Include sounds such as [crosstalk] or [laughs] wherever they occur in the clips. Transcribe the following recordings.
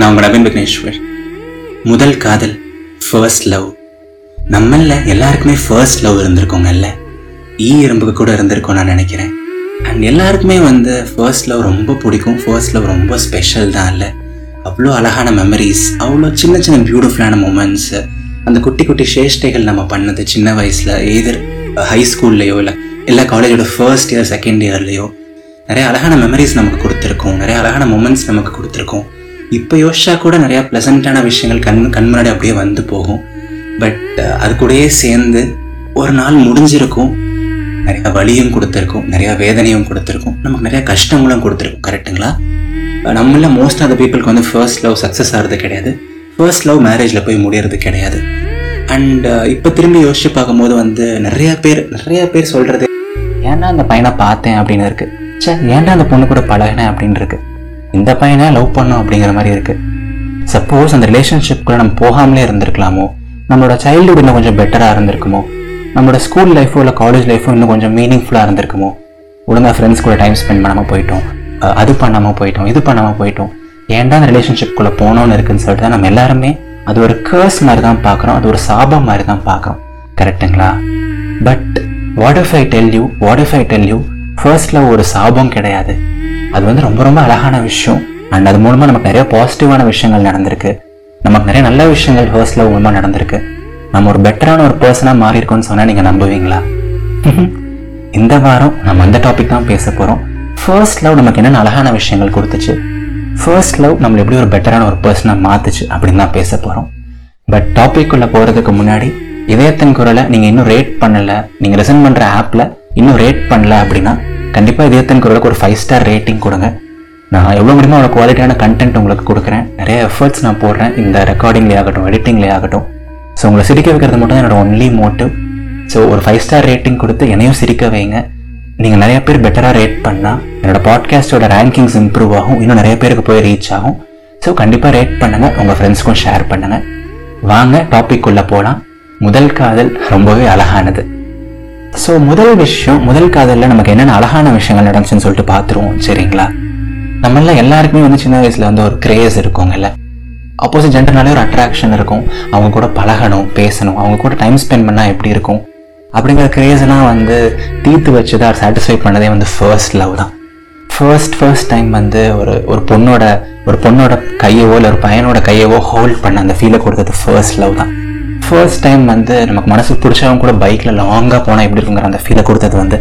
நான் உங்கள் நவீன் விக்னேஸ்வர் முதல் காதல் ஃபர்ஸ்ட் லவ் நம்மள எல்லாருக்குமே ஃபர்ஸ்ட் லவ் இருந்திருக்கோங்கல்ல? ஈ எறும்புக்கு கூட இருந்திருக்கோம் நான் நினைக்கிறேன். அண்ட் எல்லாருக்குமே வந்து ஃபர்ஸ்ட் லவ் ரொம்ப பிடிக்கும் ஃபர்ஸ்ட் லவ் ரொம்ப ஸ்பெஷல் தான் இல்லை? அவ்வளோ அழகான மெமரிஸ் அவ்வளோ சின்ன சின்ன பியூட்டிஃபுல்லான மூமெண்ட்ஸு அந்த குட்டி குட்டி சேஷ்டைகள் நம்ம பண்ணது சின்ன வயசில் எதிர் ஹை ஸ்கூல்லையோ இல்லை இல்லை காலேஜோட ஃபர்ஸ்ட் இயர் செகண்ட் இயர்லேயோ நிறைய அழகான மெமரிஸ் நமக்கு கொடுத்துருக்கோம் நிறைய அழகான மூமெண்ட்ஸ் நமக்கு கொடுத்துருக்கோம். இப்போ யோசிச்சா கூட நிறையா ப்ளசண்ட்டான விஷயங்கள் கண் கண் முன்னாடி அப்படியே வந்து போகும். பட் அது கூடயே சேர்ந்து ஒரு நாள் முடிஞ்சிருக்கும். நிறையா வலியும் கொடுத்துருக்கும். நிறையா வேதனையும் கொடுத்துருக்கும். நமக்கு நிறையா கஷ்டங்களும் கொடுத்துருக்கும். கரெக்டுங்களா நம்மள மோஸ்ட் ஆஃப் த பீப்புளுக்கு வந்து ஃபர்ஸ்ட் லவ் சக்ஸஸ் ஆகிறது கிடையாது. ஃபர்ஸ்ட் லவ் மேரேஜில் போய் முடியறது கிடையாது. அண்ட் இப்போ திரும்பி யோசிச்சு பார்க்கும்போது வந்து நிறையா பேர் நிறையா பேர் சொல்கிறது ஏன்டா அந்த பையனை பார்த்தேன்? அப்படின்னு இருக்குது ச்சே ஏன்டா அந்த பொண்ணு கூட பழகினேன் அப்படின்னு இருக்குது இந்த பையனை லவ் பண்ணும் அப்படிங்கிற மாதிரி இருக்கு. சப்போஸ் அந்த ரிலேஷன்ஷிப்குள்ளே நம்ம போகாமலே இருந்திருக்கலாமோ? நம்மளோட சைல்டுஹுட் இன்னும் கொஞ்சம் பெட்டராக இருந்திருக்குமோ? நம்மளோட ஸ்கூல் லைஃபோ இல்லை காலேஜ் லைஃபோ இன்னும் கொஞ்சம் மீனிங்ஃபுல்லாக இருந்திருக்குமோ? ஒழுங்காக ஃப்ரெண்ட்ஸ் கூட டைம் ஸ்பெண்ட் பண்ணாமல் போயிட்டோம். அது பண்ணாமல் போயிட்டோம் இது பண்ணாமல் போயிட்டோம். ஏன்டா அந்த ரிலேஷன்ஷிப்குள்ளே போனோம்னு இருக்குன்னு சொல்லிட்டு தான் நம்ம எல்லாருமே அது ஒரு கேர்ஸ் மாதிரி தான் பார்க்குறோம் அது ஒரு சாபம் மாதிரி தான் பார்க்குறோம். கரெக்டுங்களா but what if I tell you what if I tell you first love ஒரு சாபம் கிடையாது. அது வந்து ரொம்ப ரொம்ப அழகான விஷயம். அண்ட் அது மூலமாக நமக்கு நிறைய பாசிட்டிவான விஷயங்கள் நடந்திருக்கு. நமக்கு நிறைய நல்ல விஷயங்கள் ஃபர்ஸ்ட் லவ் மூலமாக நடந்திருக்கு. நம்ம ஒரு பெட்டரான ஒரு பர்சனாக மாறி இருக்கோம்னு சொன்னால் நீங்கள் நம்புவீங்களா? [laughs] இந்த வாரம் நம்ம அந்த டாபிக் தான் பேச போகிறோம் ஃபர்ஸ்ட் லவ் நமக்கு என்னென்ன அழகான விஷயங்கள் கொடுத்துச்சு? ஃபர்ஸ்ட் லவ் நம்மளை எப்படி ஒரு பெட்டரான ஒரு பர்சனாக மாற்றுச்சு அப்படின்னு தான் பேச போகிறோம் பட் டாபிக் உள்ள போகிறதுக்கு முன்னாடி இதயத்தின் குரலை நீங்கள் இன்னும் ரேட் பண்ணலை நீங்கள் ரிசன் பண்ணுற ஆப்பில் இன்னும் ரேட் பண்ணல அப்படின்னா கண்டிப்பாக இதயத்தின் குரலுக்கு ஒரு ஃபைவ் ஸ்டார் ரேட்டிங் கொடுங்க. நான் எவ்வளோ முடியுமோ அவ்வளோ குவாலிட்டியான கண்டென்ட் உங்களுக்கு கொடுக்குறேன். நிறைய எஃபர்ட்ஸ் நான் போடுறேன். இந்த ரெக்கார்டிங்லேயே ஆகட்டும் எடிட்டிங்லேயே ஆகட்டும். ஸோ உங்களை சிரிக்க வைக்கிறது மட்டும் தான் என்னோட ஒன்லி மோட்டிவ் ஸோ ஒரு ஃபைவ் ஸ்டார் ரேட்டிங் கொடுத்து என்னையும் சிரிக்க வைங்க. நீங்கள் நிறைய பேர் பெட்டராக ரேட் பண்ணால் என்னோடய பாட்காஸ்ட்டோட ரேங்கிங்ஸ் இம்ப்ரூவ் ஆகும். இன்னும் நிறைய பேருக்கு போய் ரீச் ஆகும். ஸோ கண்டிப்பாக ரேட் பண்ணுங்கள் உங்கள் ஃப்ரெண்ட்ஸ்க்கும் ஷேர் பண்ணுங்கள் வாங்க டாபிக் உள்ளே போகலாம் முதல் காதல் ரொம்பவே அழகானது. ஸோ முதல் விஷயம் முதல் காதலில் நமக்கு என்னென்ன அழகான விஷயங்கள் நடந்துச்சுன்னு சொல்லிட்டு பார்த்துருவோம் சரிங்களா? நம்மள எல்லாருக்குமே வந்து சின்ன வயசில் வந்து ஒரு கிரேஸ் இருக்குங்கல்ல. ஆப்போசிட் ஜெண்டர்னாலே ஒரு அட்ராக்ஷன் இருக்கும். அவங்க கூட பழகணும் பேசணும். அவங்க கூட டைம் ஸ்பெண்ட் பண்ணால் எப்படி இருக்கும்? அப்படிங்கிற கிரேஸ் வந்து தீர்த்து வச்சு தான் சாட்டிஸ்ஃபை பண்ணதே வந்து ஃபர்ஸ்ட் லவ் தான். ஃபர்ஸ்ட் ஃபர்ஸ்ட் டைம் வந்து ஒரு ஒரு பொண்ணோட ஒரு பொண்ணோட கையவோ இல்லை ஒரு பையனோட கையவோ ஹோல்ட் பண்ண அந்த ஃபீலை கொடுத்தது ஃபர்ஸ்ட் லவ் தான். ஃபர்ஸ்ட் டைம் வந்து நமக்கு மனசுக்கு பிடிச்சவங்க கூட பைக்கில் லாங்காக போனால் எப்படி இருக்குங்கிற அந்த ஃபீலை கொடுத்தது வந்து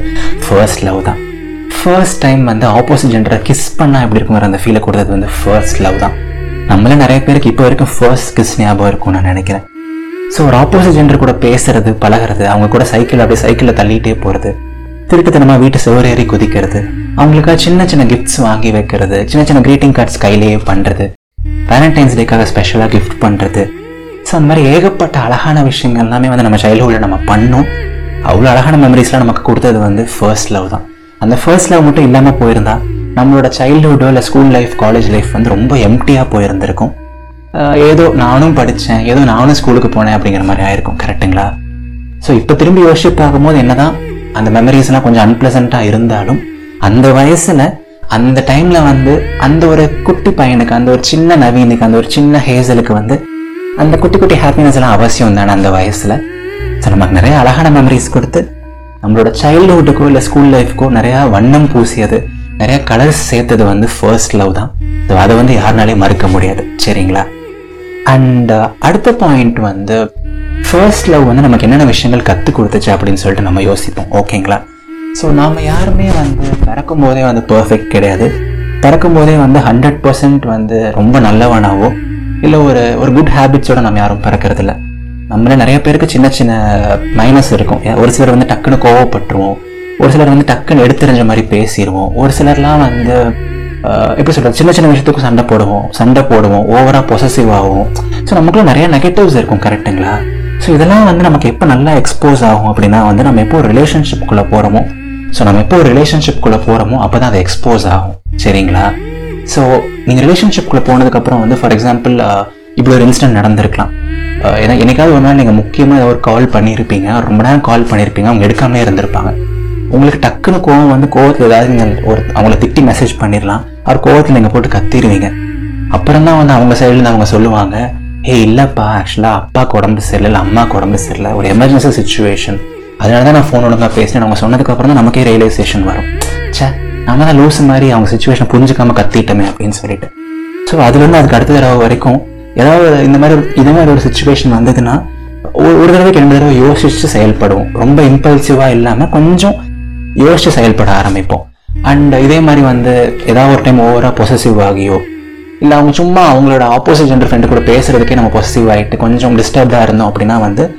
ஃபர்ஸ்ட் லவ் தான். ஃபர்ஸ்ட் டைம் வந்து ஆப்போசிட் ஜெண்டரை கிஸ் பண்ணால் எப்படி இருக்குங்கிற அந்த ஃபீலை கொடுத்தது வந்து ஃபர்ஸ்ட் லவ் தான். நம்மள நிறைய பேருக்கு இப்போ வரைக்கும் ஃபர்ஸ்ட் கிஸ் ஞாபகம் இருக்கும் நான் நினைக்கிறேன். ஸோ ஒரு ஆப்போசிட் ஜெண்டர் கூட பேசுறது பழகிறது அவங்க கூட சைக்கிள் அப்படியே சைக்கிளில் தள்ளிட்டே போகிறது திருட்டுத்தனமாக வீட்டு சுவரேறி குதிக்கிறது அவங்களுக்காக சின்ன சின்ன கிஃப்ட்ஸ் வாங்கி வைக்கிறது சின்ன சின்ன க்ரீட்டிங் கார்ட்ஸ் கையிலேயே பண்ணுறது வேலண்டைன்ஸ் டேக்காக ஸ்பெஷலாக கிஃப்ட் பண்ணுறது ஸோ அந்த மாதிரி ஏகப்பட்ட அழகான விஷயங்கள் எல்லாமே வந்து நம்ம சைல்ட்ஹுட்டில் நம்ம பண்ணோம். அவ்வளோ அழகான மெமரிஸ்லாம் நமக்கு கொடுத்தது வந்து ஃபர்ஸ்ட் லவ் தான். அந்த ஃபர்ஸ்ட் லவ் மட்டும் இல்லாமல் போயிருந்தா நம்மளோட சைல்டுஹுட்டோ இல்லை ஸ்கூல் லைஃப் காலேஜ் லைஃப் வந்து ரொம்ப எம்டியாக போயிருந்திருக்கும். ஏதோ நானும் படித்தேன் ஏதோ நானும் ஸ்கூலுக்கு போனேன் அப்படிங்கிற மாதிரி ஆயிருக்கும் கரெக்ட்டுங்களா ஸோ இப்போ திரும்பி யோசிச்சு பார்க்கும்போது என்னதான் அந்த மெமரிஸ்லாம் கொஞ்சம் அன்பிளசண்ட்டாக இருந்தாலும் அந்த வயசில் அந்த டைமில் வந்து அந்த ஒரு குட்டி பையனுக்கு அந்த ஒரு சின்ன நவீனுக்கு அந்த ஒரு சின்ன ஹேசலுக்கு வந்து அந்த குட்டி குட்டி ஹாப்பினஸ் எல்லாம் அவசியம் தானே அந்த வயசில்? ஸோ நமக்கு நிறைய அழகான மெமரிஸ் கொடுத்து நம்மளோட சைல்டுஹுட்டுக்கோ இல்லை ஸ்கூல் லைஃப்க்கோ நிறையா வண்ணம் பூசியது நிறையா கலர்ஸ் சேர்த்தது வந்து ஃபர்ஸ்ட் லவ் தான். ஸோ அதை வந்து யாருனாலையும் மறுக்க முடியாது. சரிங்களா? அண்ட் uh, அடுத்த பாயிண்ட் வந்து ஃபர்ஸ்ட் லவ் வந்து நமக்கு என்னென்ன விஷயங்கள் கற்றுக் கொடுத்துச்சு அப்படின்னு சொல்லிட்டு நம்ம யோசிப்போம். ஓகேங்களா ஸோ நாம் யாருமே வந்து பிறக்கும் போதே வந்து பர்ஃபெக்ட் கிடையாது. பிறக்கும் போதே வந்து ஹண்ட்ரட் பர்சன்ட் வந்து ரொம்ப நல்லவனாவோ இல்லை ஒரு ஒரு குட் ஹேபிட்ஸோட நம்ம யாரும் பிறக்கிறது நம்மளே நம்மள நிறைய பேருக்கு சின்ன சின்ன மைனஸ் இருக்கும். ஒரு சிலர் வந்து டக்குன்னு கோவப்பட்டுருவோம். ஒரு சிலர் வந்து டக்குன்னு எடுத்துரிஞ்ச மாதிரி பேசிடுவோம் ஒரு சிலர்லாம் வந்து எப்படி சொல்கிறது சின்ன சின்ன விஷயத்துக்கும் சண்டை போடுவோம். சண்டை போடுவோம். ஓவராக பொசசிவ் ஆகும் ஸோ நமக்குள்ள நிறைய நெகட்டிவ்ஸ் இருக்கும் கரெக்ட்டுங்களா ஸோ இதெல்லாம் வந்து நமக்கு எப்போ நல்லா எக்ஸ்போஸ் ஆகும் அப்படின்னா வந்து நம்ம எப்போ ஒரு ரிலேஷன்ஷிப்குள்ளே போகிறோமோ ஸோ நம்ம எப்போ ஒரு ரிலேஷன்ஷிப்குள்ளே போகிறோமோ அப்போ தான் அது எக்ஸ்போஸ் ஆகும். சரிங்களா? ஸோ நீங்கள் ரிலேஷன்ஷிப்குள்ளே போனதுக்கப்புறம் வந்து ஃபார் எக்ஸாம்பிள் இப்படி ஒரு இன்சிடென்ட் நடந்திருக்கலாம். ஏன்னா என்னைக்காவது ஒரு நாள் நீங்கள் முக்கியமாக ஒரு கால் பண்ணியிருப்பீங்க ரொம்ப நேரம் கால் பண்ணியிருப்பீங்க அவங்க எடுக்காமலே இருந்திருப்பாங்க. உங்களுக்கு டக்குன்னு கோவம் வந்து கோவத்தில் ஏதாவது நீங்கள் ஒரு அவங்கள திட்டி மெசேஜ் பண்ணிடலாம் அவர் கோவத்தில் நீங்கள் போட்டு கத்திடுவீங்க அப்புறம் தான் வந்து அவங்க சைடுலேருந்து அவங்க சொல்லுவாங்க ஏ இல்லைப்பா. ஆக்சுவலாக அப்பாவுக்கு உடம்பு சரியில்லை இல்லை அம்மாவுக்கு உடம்பு சரியில்லை. ஒரு எமர்ஜென்சி சுச்சுவேஷன் அதனால தான் நான் ஃபோன் ஒழுங்காக பேசினேன். அவங்க சொன்னதுக்கப்புறம் தான் நமக்கே ரியலைசேஷன் வரும். ச்சே. நம்ம தான் லூஸ் மாதிரி அவங்க சுச்சுவேஷன் புரிஞ்சுக்காம கத்திட்டோமே அப்படின்னு சொல்லிட்டு. ஸோ அதுலேருந்து அதுக்கு அடுத்த தடவை வரைக்கும் ஏதாவது இந்த மாதிரி ஒரு- இதே மாதிரி ஒரு சுச்சுவேஷன் வந்ததுன்னா ஒரு தடவைக்கு ரெண்டு தடவை யோசிச்சு செயல்படுவோம். ரொம்ப இம்பல்சிவாக இல்லாமல் கொஞ்சம் யோசிச்சு செயல்பட ஆரம்பிப்போம். அண்ட் இதே மாதிரி வந்து ஏதாவது ஒரு டைம் ஓவராக பொசசிவ் ஆகியோ இல்லை அவங்க சும்மா அவங்களோட ஆப்போசிட் ஜெண்டர் ஃப்ரெண்டு கூட பேசுறதுக்கே நம்ம பொசசிவ் ஆகிட்டு கொஞ்சம் டிஸ்டர்ப்டாக இருந்தோம் அப்படின்னா வந்து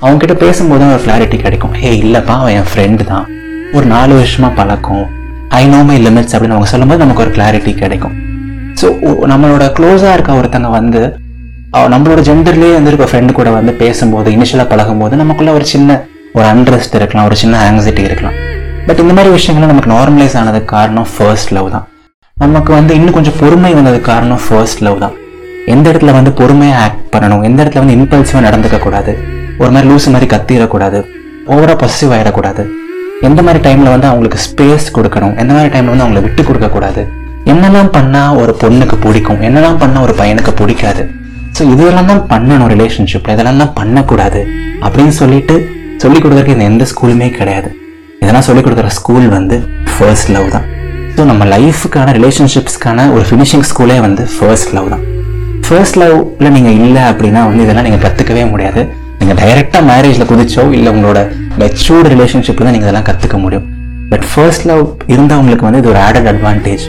அவங்க கிட்ட பேசும்போது தான் ஒரு கிளாரிட்டி கிடைக்கும். ஹே இல்லைப்பா அவன் என் ஃப்ரெண்டு தான். ஒரு நாலு வருஷமா பழக்கம். ஐ நோ மை லிமிட்ஸ் அப்படின்னு அவங்க சொல்லும்போது நமக்கு ஒரு கிளாரிட்டி கிடைக்கும். ஸோ நம்மளோட க்ளோஸாக இருக்க ஒருத்தங்க வந்து நம்மளோட ஜெண்டர்லேயே வந்து இருக்க ஃப்ரெண்டு கூட வந்து பேசும்போது இனிஷியலாக பழகும்போது நமக்குள்ள ஒரு சின்ன ஒரு அன்ரெஸ்ட் இருக்கலாம் ஒரு சின்ன ஆங்ஸைட்டி இருக்கலாம். பட் இந்த மாதிரி விஷயங்கள்லாம் நமக்கு நார்மலைஸ் ஆனதுக்கு காரணம் ஃபர்ஸ்ட் லவ் தான். நமக்கு வந்து இன்னும் கொஞ்சம் பொறுமை வந்ததுக்கு காரணம் ஃபர்ஸ்ட் லவ் தான். எந்த இடத்துல வந்து பொறுமையாக ஆக்ட் பண்ணணும் எந்த இடத்துல வந்து இம்பல்சிவாக நடந்துக்கக்கூடாது ஒரு மாதிரி லூஸ் மாதிரி கத்திடக்கூடாது ஓவராக பொசிவ் ஆகிடக்கூடாது எந்த மாதிரி டைமில் வந்து அவங்களுக்கு ஸ்பேஸ் கொடுக்கணும்? எந்த மாதிரி டைமில் வந்து அவங்களை விட்டு கொடுக்கக்கூடாது என்னெல்லாம் பண்ணால் ஒரு பொண்ணுக்கு பிடிக்கும்? என்னெல்லாம் பண்ணால் ஒரு பையனுக்கு பிடிக்காது? ஸோ இதெல்லாம் தான் பண்ணணும் ரிலேஷன்ஷிப்பில் இதெல்லாம் தான் பண்ணக்கூடாது. அப்படின்னு சொல்லிட்டு சொல்லிக் கொடுக்குறதுக்கு இந்த எந்த ஸ்கூலுமே கிடையாது. இதெல்லாம் சொல்லிக் கொடுக்குற ஸ்கூல் வந்து ஃபர்ஸ்ட் லவ் தான். ஸோ நம்ம லைஃபுக்கான ரிலேஷன்ஷிப்ஸ்க்கான ஒரு ஃபினிஷிங் ஸ்கூலே வந்து ஃபர்ஸ்ட் லவ் தான். ஃபர்ஸ்ட் லவ்வில் நீங்கள் இல்லை அப்படின்னா வந்து இதெல்லாம் நீங்கள் கற்றுக்கவே முடியாது. நீங்கள் டைரெக்டாக மேரேஜில் குதிச்சோ இல்லை உங்களோட மெச்சூர்டு ரிலேஷன்ஷிப்பில் தான் நீங்கள் இதெல்லாம் கற்றுக்க முடியும். பட் ஃபர்ஸ்ட் லவ் இருந்தவங்களுக்கு வந்து இது ஒரு ஆடட் அட்வான்டேஜ்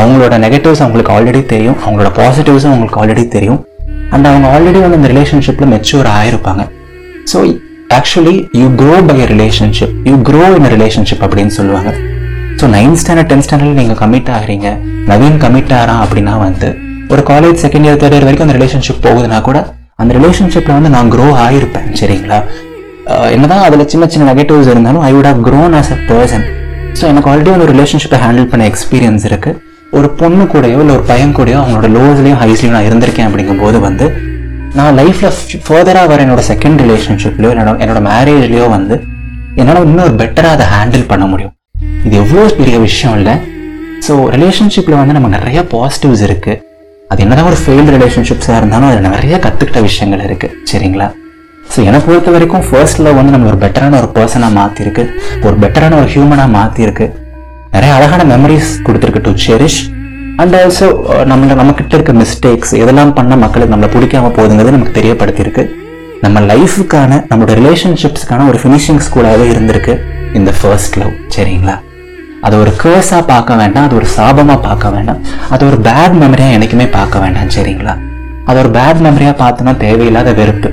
அவங்களோட நெகட்டிவ்ஸ் அவங்களுக்கு ஆல்ரெடி தெரியும் அவங்களோட பாசிட்டிவ்ஸும் அவங்களுக்கு ஆல்ரெடி தெரியும். அண்ட் அவங்க ஆல்ரெடி வந்து இந்த ரிலேஷன்ஷிப்பில் mature ஆகிருப்பாங்க so actually you grow by relationship you grow in relationship அப்படின்னு சொல்லுவாங்க. So ninth standard tenth standard நீங்கள் கமிட் ஆகிறீங்க. நவீன் கமிட் ஆகிறான் அப்படின்னா வந்து ஒரு college second year third year வரைக்கும் அந்த ரிலேஷன்ஷிப் போகுதுன்னா கூட அந்த ரிலேஷன்ஷிப்பில் வந்து நான் க்ரோ ஆகிருப்பேன் சரிங்களா? என்னதான் அதில் சின்ன சின்ன நெகட்டிவ்ஸ் இருந்தாலும் I would have grown as a person so எனக்கு ஆல்ரெடி ஒரு ரிலேஷன்ஷிப்பை ஹேண்டில் பண்ண எக்ஸ்பீரியன்ஸ் இருக்குது ஒரு பொண்ணு கூடயோ இல்லை ஒரு பையன் கூடயோ அவங்களோட லோஸ்லையும் ஹைஸ்லையும் நான் இருந்திருக்கேன் அப்படிங்கும்போது வந்து நான் லைஃப்பில் ஃபர்தராக வர என்னோட செகண்ட் ரிலேஷன்ஷிப்லையோ என்னோட என்னோட மேரேஜ்லையோ வந்து என்னால் இன்னும் பெட்டராக அதை ஹேண்டில் பண்ண முடியும். இது எவ்வளோ பெரிய விஷயம் இல்லை. ஸோ ரிலேஷன்ஷிப்பில் வந்து நம்ம நிறைய பாசிட்டிவ்ஸ் இருக்குது அது என்னதான் ஒரு ஃபெயில்டு ரிலேஷன்ஷிப்ஸாக இருந்தாலும் அதில் நிறைய கற்றுக்கிட்ட விஷயங்கள் இருக்கு. சரிங்களா? ஸோ என்னை பொறுத்த வரைக்கும் ஃபர்ஸ்ட் லவ் வந்து நம்மளை ஒரு பெட்டரான ஒரு பர்சனாக மாற்றிருக்கு ஒரு பெட்டரான ஒரு ஹியூமனாக மாற்றிருக்கு நிறைய அழகான மெமரிஸ் கொடுத்துருக்கு டு செரிஷ் அண்ட் ஆல்சோ நம்ம நம்மக்கிட்ட இருக்க மிஸ்டேக்ஸ் எதெல்லாம் பண்ண மக்களுக்கு நம்மளை பிடிக்காம போகுதுங்கிறது நமக்கு தெரியப்படுத்தியிருக்கு. நம்ம லைஃபுக்கான நம்மளோட ரிலேஷன்ஷிப்ஸ்க்கான ஒரு ஃபினிஷிங் ஸ்கூலாகவே இருந்திருக்கு இந்த ஃபர்ஸ்ட் லவ் சரிங்களா? அது ஒரு கேர்ஸாக பார்க்க வேண்டாம் அது ஒரு சாபமாக பார்க்க வேண்டாம். அது ஒரு பேட் மெமரியாக என்றைக்குமே பார்க்க வேண்டாம் சரிங்களா? அது ஒரு பேட் மெமரியாக பார்த்தோன்னா தேவையில்லாத வெறுப்பு.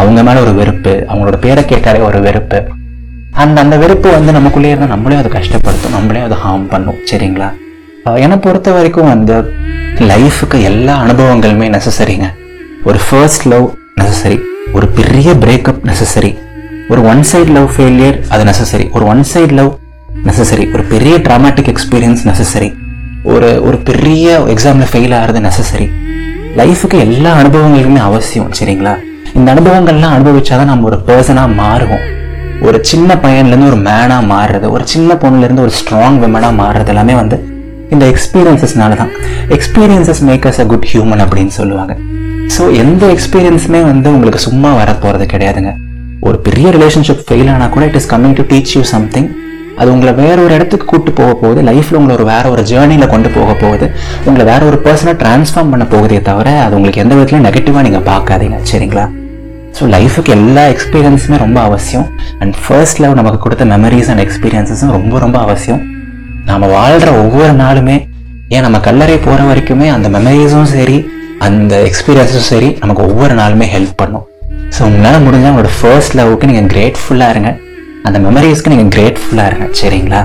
அவங்க மேலே ஒரு வெறுப்பு அவங்களோட பேரை கேட்டாலே ஒரு வெறுப்பு. அண்ட் அந்த வெறுப்பு வந்து நமக்குள்ளே இருந்தால் நம்மளையும் அதை கஷ்டப்படுத்தும் நம்மளையும் அதை ஹார்ம் பண்ணும் சரிங்களா? என்னை பொறுத்த வரைக்கும் வந்து லைஃபுக்கு எல்லா அனுபவங்களுமே நெசசரிங்க ஒரு ஃபர்ஸ்ட் லவ் நெசசரி ஒரு பெரிய பிரேக்கப் நெசசரி ஒரு ஒன் சைடு லவ் ஃபெயிலியர் அது நெசசரி ஒரு ஒன் சைடு லவ் நெசசரி ஒரு பெரிய ட்ராமாட்டிக் எக்ஸ்பீரியன்ஸ் நெசசரி ஒரு ஒரு பெரிய எக்ஸாமில் ஃபெயில் ஆகிறது நெசசரி லைஃபுக்கு எல்லா அனுபவங்களுமே அவசியம் சரிங்களா? இந்த அனுபவங்கள்லாம் அனுபவிச்சாதான் நம்ம ஒரு பர்சனாக மாறுவோம். ஒரு சின்ன பையன்லேருந்து ஒரு மேனாக மாறுறது ஒரு சின்ன பொண்ணுலேருந்து ஒரு ஸ்ட்ராங் விமனாக மாறுறது எல்லாமே வந்து இந்த எக்ஸ்பீரியன்சஸ்னால தான். Experiences make us a good human அப்படின்னு சொல்லுவாங்க. ஸோ எந்த எக்ஸ்பீரியன்ஸுமே வந்து உங்களுக்கு சும்மா வர போகிறது கிடையாதுங்க. ஒரு பெரிய ரிலேஷன்ஷிப் ஃபெயில் ஆனால் கூட it is coming to teach you something அது உங்களை வேற ஒரு இடத்துக்கு கூட்டு போக போகுது. லைஃப்ல உங்களை ஒரு வேற ஒரு ஜேர்னியில் கொண்டு போக போகுது. உங்களை வேற ஒரு பர்சனாக ட்ரான்ஸ்ஃபார்ம் பண்ண போகுதே தவிர அது உங்களுக்கு எந்த விதத்துலையும் நெகட்டிவாக நீங்கள் பார்க்காதீங்க. சரிங்களா? ஸோ லைஃபுக்கு எல்லா எக்ஸ்பீரியன்ஸுமே ரொம்ப அவசியம். அண்ட் ஃபர்ஸ்ட் லவ் நமக்கு கொடுத்த மெமரிஸ் அண்ட் எக்ஸ்பீரியன்ஸஸும் ரொம்ப ரொம்ப அவசியம். நாம் வாழ்கிற ஒவ்வொரு நாளுமே ஏன் நம்ம கல்லறை போகிற வரைக்குமே அந்த மெமரிஸும் சரி அந்த எக்ஸ்பீரியன்ஸும் சரி நமக்கு ஒவ்வொரு நாளுமே ஹெல்ப் பண்ணும். ஸோ உங்களால் முடிஞ்சால் உங்களோட ஃபர்ஸ்ட் லவ்வுக்கு நீங்கள் கிரேட்ஃபுல்லாக இருங்க. அந்த மெமரிஸ்க்கு நீங்கள் கிரேட்ஃபுல்லாக இருங்க சரிங்களா?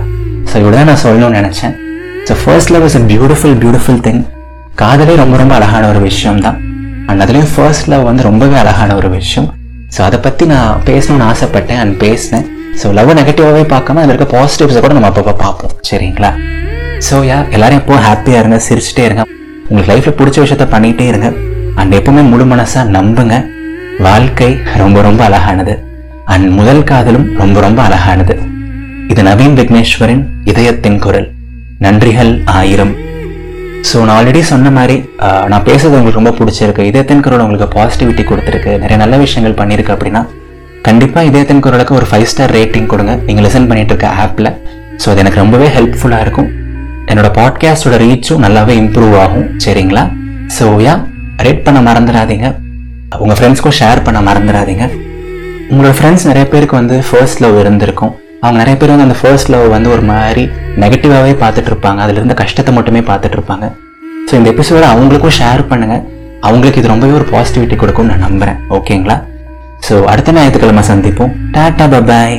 ஸோ இப்படி தான் நான் சொல்லணும்னு நினச்சேன். So first love is a beautiful beautiful thing காதலே ரொம்ப ரொம்ப அழகான ஒரு விஷயம் தான் அண்ட் அதுலேயும் ஃபர்ஸ்ட் லவ் வந்து ரொம்பவே அழகான ஒரு விஷயம். ஸோ அதை பற்றி நான் பேசணும்னு ஆசைப்பட்டேன் அண்ட் பேசினேன். ஸோ லவ் நெகட்டிவாகவே பார்க்காம அதில் இருக்க பாசிட்டிவ்ஸை கூட நம்ம அப்பப்போ பார்ப்போம் சரிங்களா? ஸோ யா எல்லாரும் எப்போ ஹாப்பியாக இருங்க சிரிச்சுட்டே இருங்க. உங்களுக்கு லைஃப்பில் பிடிச்ச விஷயத்த பண்ணிகிட்டே இருங்க. அண்ட் எப்பவுமே முழு மனசாக நம்புங்க. வாழ்க்கை ரொம்ப ரொம்ப அழகானது. அண்ட் முதல் காதலும் ரொம்ப ரொம்ப அழகானது. இது நவீன் விக்னேஸ்வரின் இதயத்தின் குரல். நன்றிகள் ஆயிரம். ஸோ நான் ஆல்ரெடி சொன்ன மாதிரி நான் பேசுறது உங்களுக்கு ரொம்ப பிடிச்சிருக்கு. இதயத்தின் குரல் உங்களுக்கு பாசிட்டிவிட்டி கொடுத்துருக்கு. நிறைய நல்ல விஷயங்கள் பண்ணியிருக்கு அப்படின்னா கண்டிப்பாக இதயத்தின் குரலுக்கு ஒரு ஃபைவ் ஸ்டார் ரேட்டிங் கொடுங்க. நீங்கள் லிசன் பண்ணிட்டு இருக்க ஆப்பில் ஸோ அது எனக்கு ரொம்பவே ஹெல்ப்ஃபுல்லாக இருக்கும். என்னோட பாட்காஸ்டோட ரீச்சும் நல்லாவே இம்ப்ரூவ் ஆகும். சரிங்களா? ஸோ யா ரேட் பண்ண மறந்துடாதீங்க. உங்கள் ஃப்ரெண்ட்ஸ்க்கும் ஷேர் பண்ண மறந்துடாதீங்க. உங்களோட ஃப்ரெண்ட்ஸ் நிறைய பேருக்கு வந்து ஃபர்ஸ்ட் லவ் இருந்திருக்கும். அவங்க நிறைய பேர் வந்து அந்த ஃபர்ஸ்ட் லவ் வந்து ஒரு மாதிரி நெகட்டிவாகவே பார்த்துட்டு இருப்பாங்க. அதுல இருந்த கஷ்டத்தை மட்டுமே பார்த்துட்டு இருப்பாங்க. ஸோ இந்த எபிசோட அவங்களுக்கும் ஷேர் பண்ணுங்கள் அவங்களுக்கு இது ரொம்பவே ஒரு பாசிட்டிவிட்டி கொடுக்கும்னு நான் நம்புறேன். ஓகேங்களா ஸோ அடுத்த ஞாயிற்றுக்கிழமை சந்திப்போம். Tata bye bye